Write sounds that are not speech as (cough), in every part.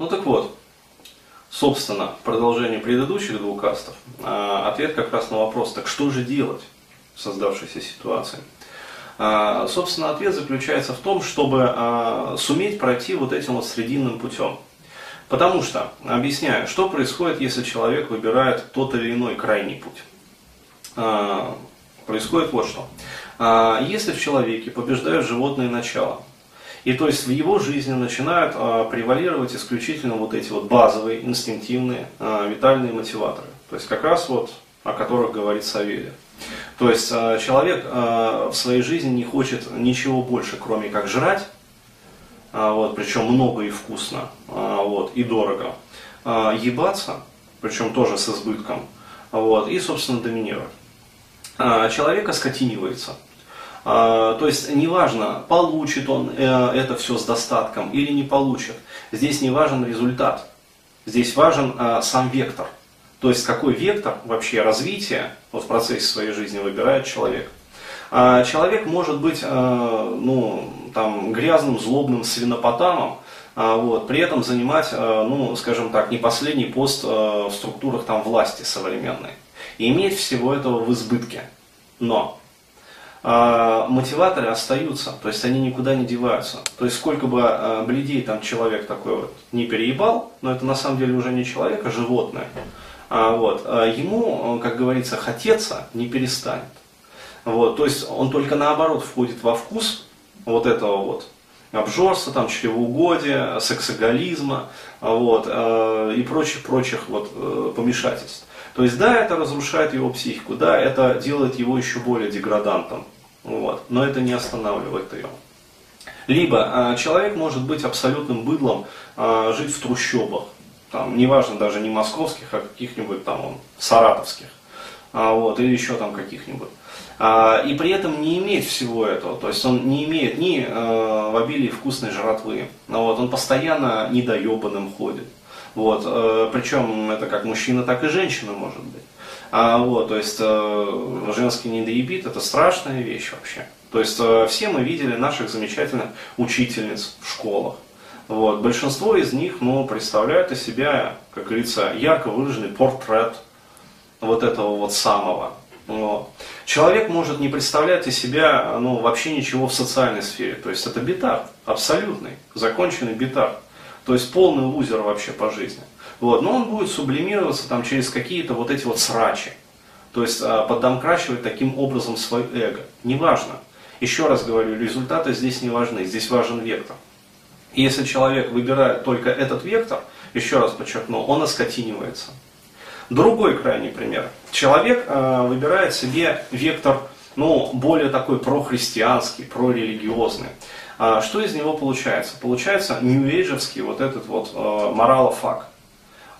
Ну так вот, собственно, в продолжении предыдущих двух кастов, а, ответ как раз на вопрос, так что же делать в создавшейся ситуации? А, собственно, ответ заключается в том, чтобы а, суметь пройти вот этим вот срединным путем. Потому что, объясняю, что происходит, если человек выбирает тот или иной крайний путь. Происходит вот что. Если в человеке побеждают животные начала, и то есть в его жизни начинают а, превалировать исключительно вот эти вот базовые, инстинктивные, а, витальные мотиваторы. То есть как раз вот о которых говорит Савелия. То есть а, человек а, в своей жизни не хочет ничего больше, кроме как жрать, вот, причем много и вкусно, вот, и дорого, ебаться, причем тоже с избытком, вот, и, собственно, доминировать. А, человек оскотинивается – то есть неважно, получит он э, это все с достатком или не получит. Здесь не важен результат. Здесь важен а, сам вектор. То есть какой вектор вообще развития вот в процессе своей жизни выбирает человек. А, человек может быть ну, там, грязным, злобным свинопотамом, вот, при этом занимать, ну, скажем так, не последний пост в структурах там, власти современной. И иметь всего этого в избытке. Но а, мотиваторы остаются, то есть они никуда не деваются. То есть сколько бы а, бледей там человек такой вот не переебал, но это на самом деле уже не человек, а животное. А, вот, ему, как говорится, хотеться не перестанет. Вот, то есть он только наоборот входит во вкус вот этого вот обжорства, там, чревоугодия, сексоголизма вот, э, и прочих, прочих вот, э, помешательств. То есть, да, это разрушает его психику, да, это делает его еще более деградантом, вот, но это не останавливает ее. Либо э, человек может быть абсолютным быдлом, э, жить в трущобах, там, неважно даже не московских, а каких-нибудь там он, саратовских, а, вот, или еще там каких-нибудь. А, и при этом не иметь всего этого, то есть он не имеет ни э, в обилии вкусной жратвы, вот, он постоянно недоебанным ходит, вот, э, причем это как мужчина, так и женщина может быть. А, вот, то есть э, женский недоебит это страшная вещь вообще. То есть э, все мы видели наших замечательных учительниц в школах. Вот, большинство из них ну, представляют из себя, как говорится, ярко выраженный портрет вот этого вот самого. Вот. Человек может не представлять из себя ну, вообще ничего в социальной сфере. То есть это битар, абсолютный, законченный битар. То есть полный лузер вообще по жизни. Вот. Но он будет сублимироваться там, через какие-то вот эти вот срачи. То есть а, поддомкрачивать таким образом свое эго. Неважно. Еще раз говорю, результаты здесь не важны, здесь важен вектор. И если человек выбирает только этот вектор, еще раз подчеркну, он оскотинивается. Другой крайний пример. Человек э, выбирает себе вектор, ну, более такой прохристианский, прорелигиозный. А что из него получается? Получается нью-эйджевский вот этот вот э, моралофак.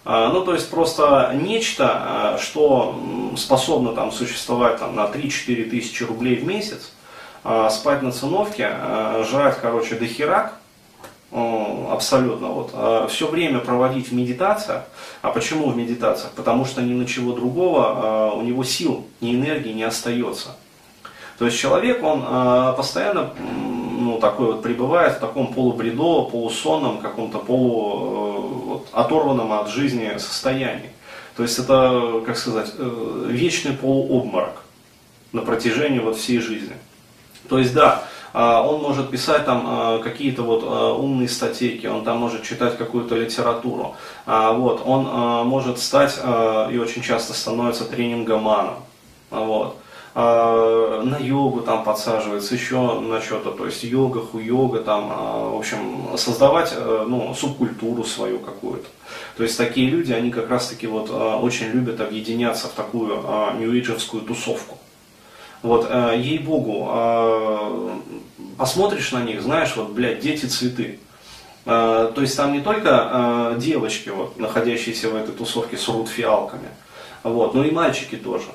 А, ну, то есть просто нечто, э, что способно там существовать там, на 3-4 тысячи рублей в месяц, э, спать на циновке, э, жрать, короче, дохерак, абсолютно, вот, все время проводить в медитациях. А почему в медитациях? Потому что ни на чего другого у него сил, ни энергии не остается. То есть человек, он постоянно ну, такой вот пребывает в таком полубредовом, полусонном, каком-то полу, э, вот, оторванном от жизни состоянии. То есть это, как сказать, э, вечный полуобморок на протяжении вот всей жизни. То есть да, а, он может писать там а, какие-то вот а, умные статейки, он там может читать какую-то литературу, вот, он может стать и очень часто становится тренингоманом, вот. А, на йогу там подсаживается, еще на что-то, то есть йога, хуйога, там, а, в общем, создавать э, ну, субкультуру свою какую-то. То есть такие люди, они как раз-таки вот а, очень любят объединяться в такую нью-эйджевскую тусовку. Вот, э, ей-богу, посмотришь на них, знаешь, вот, блядь, дети цветы. То есть там не только девочки, вот, находящиеся в этой тусовке, срут фиалками, вот, но и мальчики тоже.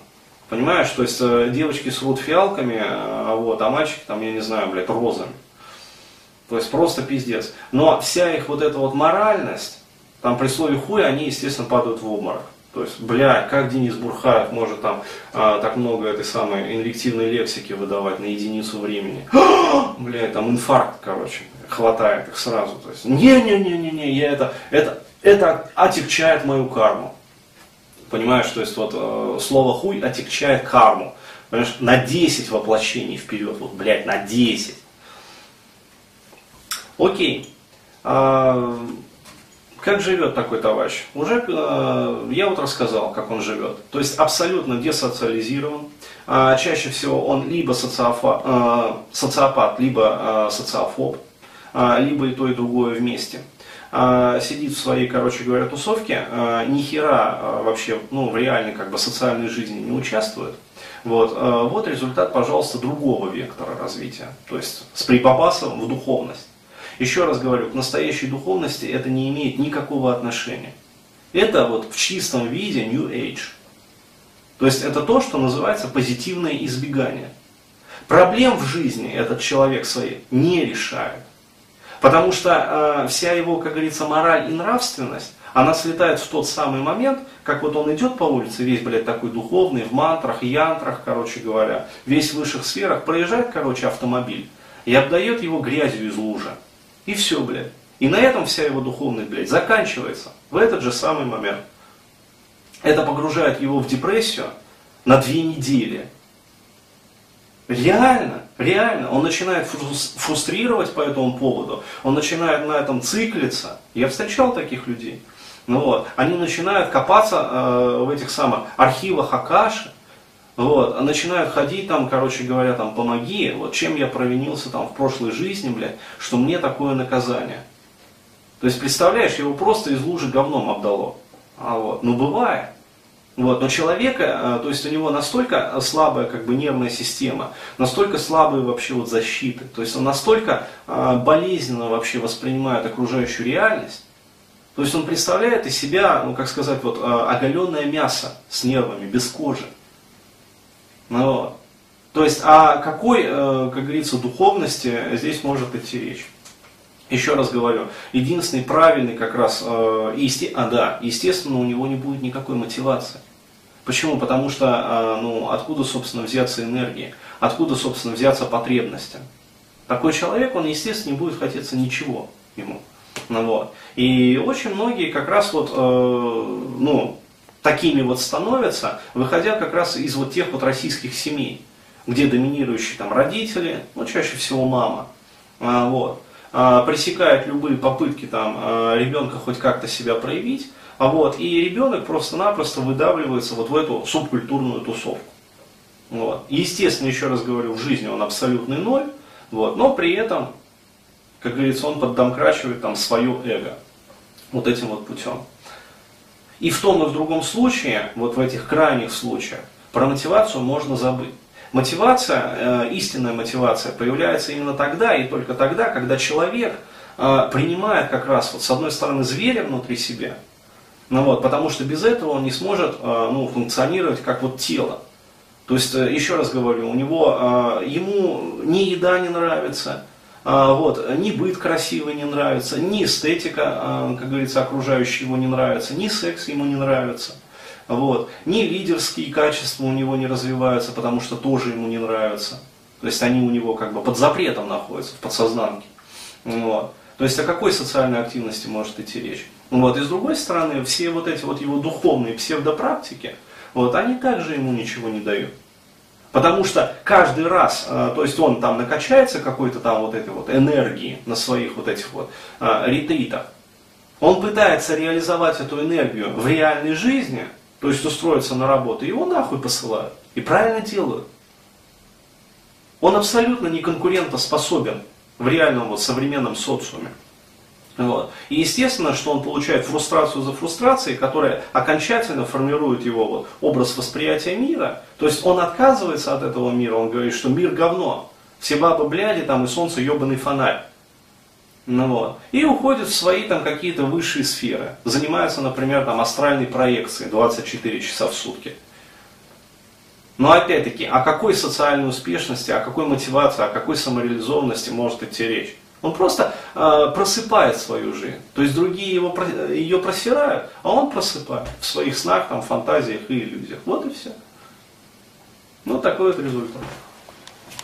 Понимаешь, то есть э, девочки срут фиалками, а, вот, а мальчики там, я не знаю, блядь, розами. То есть просто пиздец. Но вся их вот эта вот моральность, там при слове хуй, они, естественно, падают в обморок. То есть, бля, как Денис Бурхаев может там а, так много этой самой инвективной лексики выдавать на единицу времени? (gasps) бля, там инфаркт, короче. хватает их сразу. То есть, не-не-не-не-не, я это, это, это отягчает мою карму. Понимаешь, то есть вот э, слово хуй отягчает карму. Понимаешь, на 10 воплощений вперед, вот, блядь, на 10. Окей. А, как живет такой товарищ? Уже э, я вот рассказал, как он живет. То есть абсолютно десоциализирован. А, чаще всего он либо социофа, э, социопат, либо э, социофоб, э, либо и то, и другое вместе. А, сидит в своей, короче говоря, тусовке, э, ни хера э, вообще ну, в реальной как бы, социальной жизни не участвует. Вот, вот результат, пожалуйста, другого вектора развития, то есть с припопасом в духовность. Еще раз говорю, к настоящей духовности это не имеет никакого отношения. Это вот в чистом виде New Age. То есть это то, что называется позитивное избегание. Проблем в жизни этот человек свои не решает. Потому что э, вся его, как говорится, мораль и нравственность, она слетает в тот самый момент, как вот он идет по улице, весь, блядь, такой духовный, в мантрах, янтрах, короче говоря, весь в высших сферах, проезжает, короче, автомобиль и обдает его грязью из лужи. И все, блядь. И на этом вся его духовность, блядь, заканчивается в этот же самый момент. Это погружает его в депрессию на две недели. Реально, реально. Он начинает фрустрировать по этому поводу. Он начинает на этом циклиться. Я встречал таких людей. Ну вот, они начинают копаться э, в этих самых архивах Акаши, вот, начинают ходить там, короче говоря, там, помоги, вот чем я провинился там в прошлой жизни, блядь, что мне такое наказание. То есть, представляешь, его просто из лужи говном обдало. А вот, ну бывает. Вот, но человека, э, то есть у него настолько слабая как бы нервная система, настолько слабые вообще вот защиты, то есть он настолько э, болезненно вообще воспринимает окружающую реальность, то есть он представляет из себя, ну как сказать, вот э, оголенное мясо с нервами, без кожи. Ну. То есть о какой, э, как говорится, духовности здесь может идти речь? Еще раз говорю, единственный правильный как раз, э, есте, а да, естественно, у него не будет никакой мотивации. Почему? Потому что, э, ну, откуда, собственно, взяться энергии, откуда, собственно, взяться потребности. Такой человек, он, естественно, не будет хотеться ничего ему. Ну, вот. И очень многие как раз вот, э, ну, такими вот становятся, выходя как раз из вот тех вот российских семей, где доминирующие там родители, ну чаще всего мама, а, вот, пресекает любые попытки там а, ребенка хоть как-то себя проявить, а вот, и ребенок просто-напросто выдавливается вот в эту субкультурную тусовку. Вот. Естественно, еще раз говорю, в жизни он абсолютный ноль, вот, но при этом, как говорится, он поддомкрачивает там свое эго вот этим вот путем. И в том и в другом случае, вот в этих крайних случаях, про мотивацию можно забыть. Мотивация, э, истинная мотивация появляется именно тогда и только тогда, когда человек э, принимает как раз, вот, с одной стороны, зверя внутри себя, ну, вот, потому что без этого он не сможет э, ну, функционировать как вот тело. То есть, еще раз говорю, у него, ему ни еда не нравится, вот, ни быт красивый не нравится, ни эстетика, как говорится, окружающая его не нравится, ни секс ему не нравится. Вот. Ни лидерские качества у него не развиваются, потому что тоже ему не нравятся. То есть они у него как бы под запретом находятся, в подсознанке. Вот. То есть о какой социальной активности может идти речь? Вот. И с другой стороны, все вот эти вот его духовные псевдопрактики, вот, они также ему ничего не дают. Потому что каждый раз, э, то есть он там накачается какой-то там вот этой вот энергии на своих вот этих вот э, ретритах, он пытается реализовать эту энергию в реальной жизни, то есть устроиться на работу, его нахуй посылают. И правильно делают. Он абсолютно не конкурентоспособен в реальном вот современном социуме. Вот. И естественно, что он получает фрустрацию за фрустрацией, которая окончательно формирует его вот, образ восприятия мира. То есть он отказывается от этого мира, он говорит, что мир говно. Все бабы бляди там и солнце ебаный фонарь. Ну, вот. И уходит в свои там какие-то высшие сферы. Занимается, например, там астральной проекцией 24 часа в сутки. Но опять-таки, о какой социальной успешности, о какой мотивации, о какой самореализованности может идти речь? Он просто э, просыпает свою жизнь. То есть другие его, ее просирают, а он просыпает в своих снах, там, фантазиях и иллюзиях. Вот и все. Ну, такой вот результат.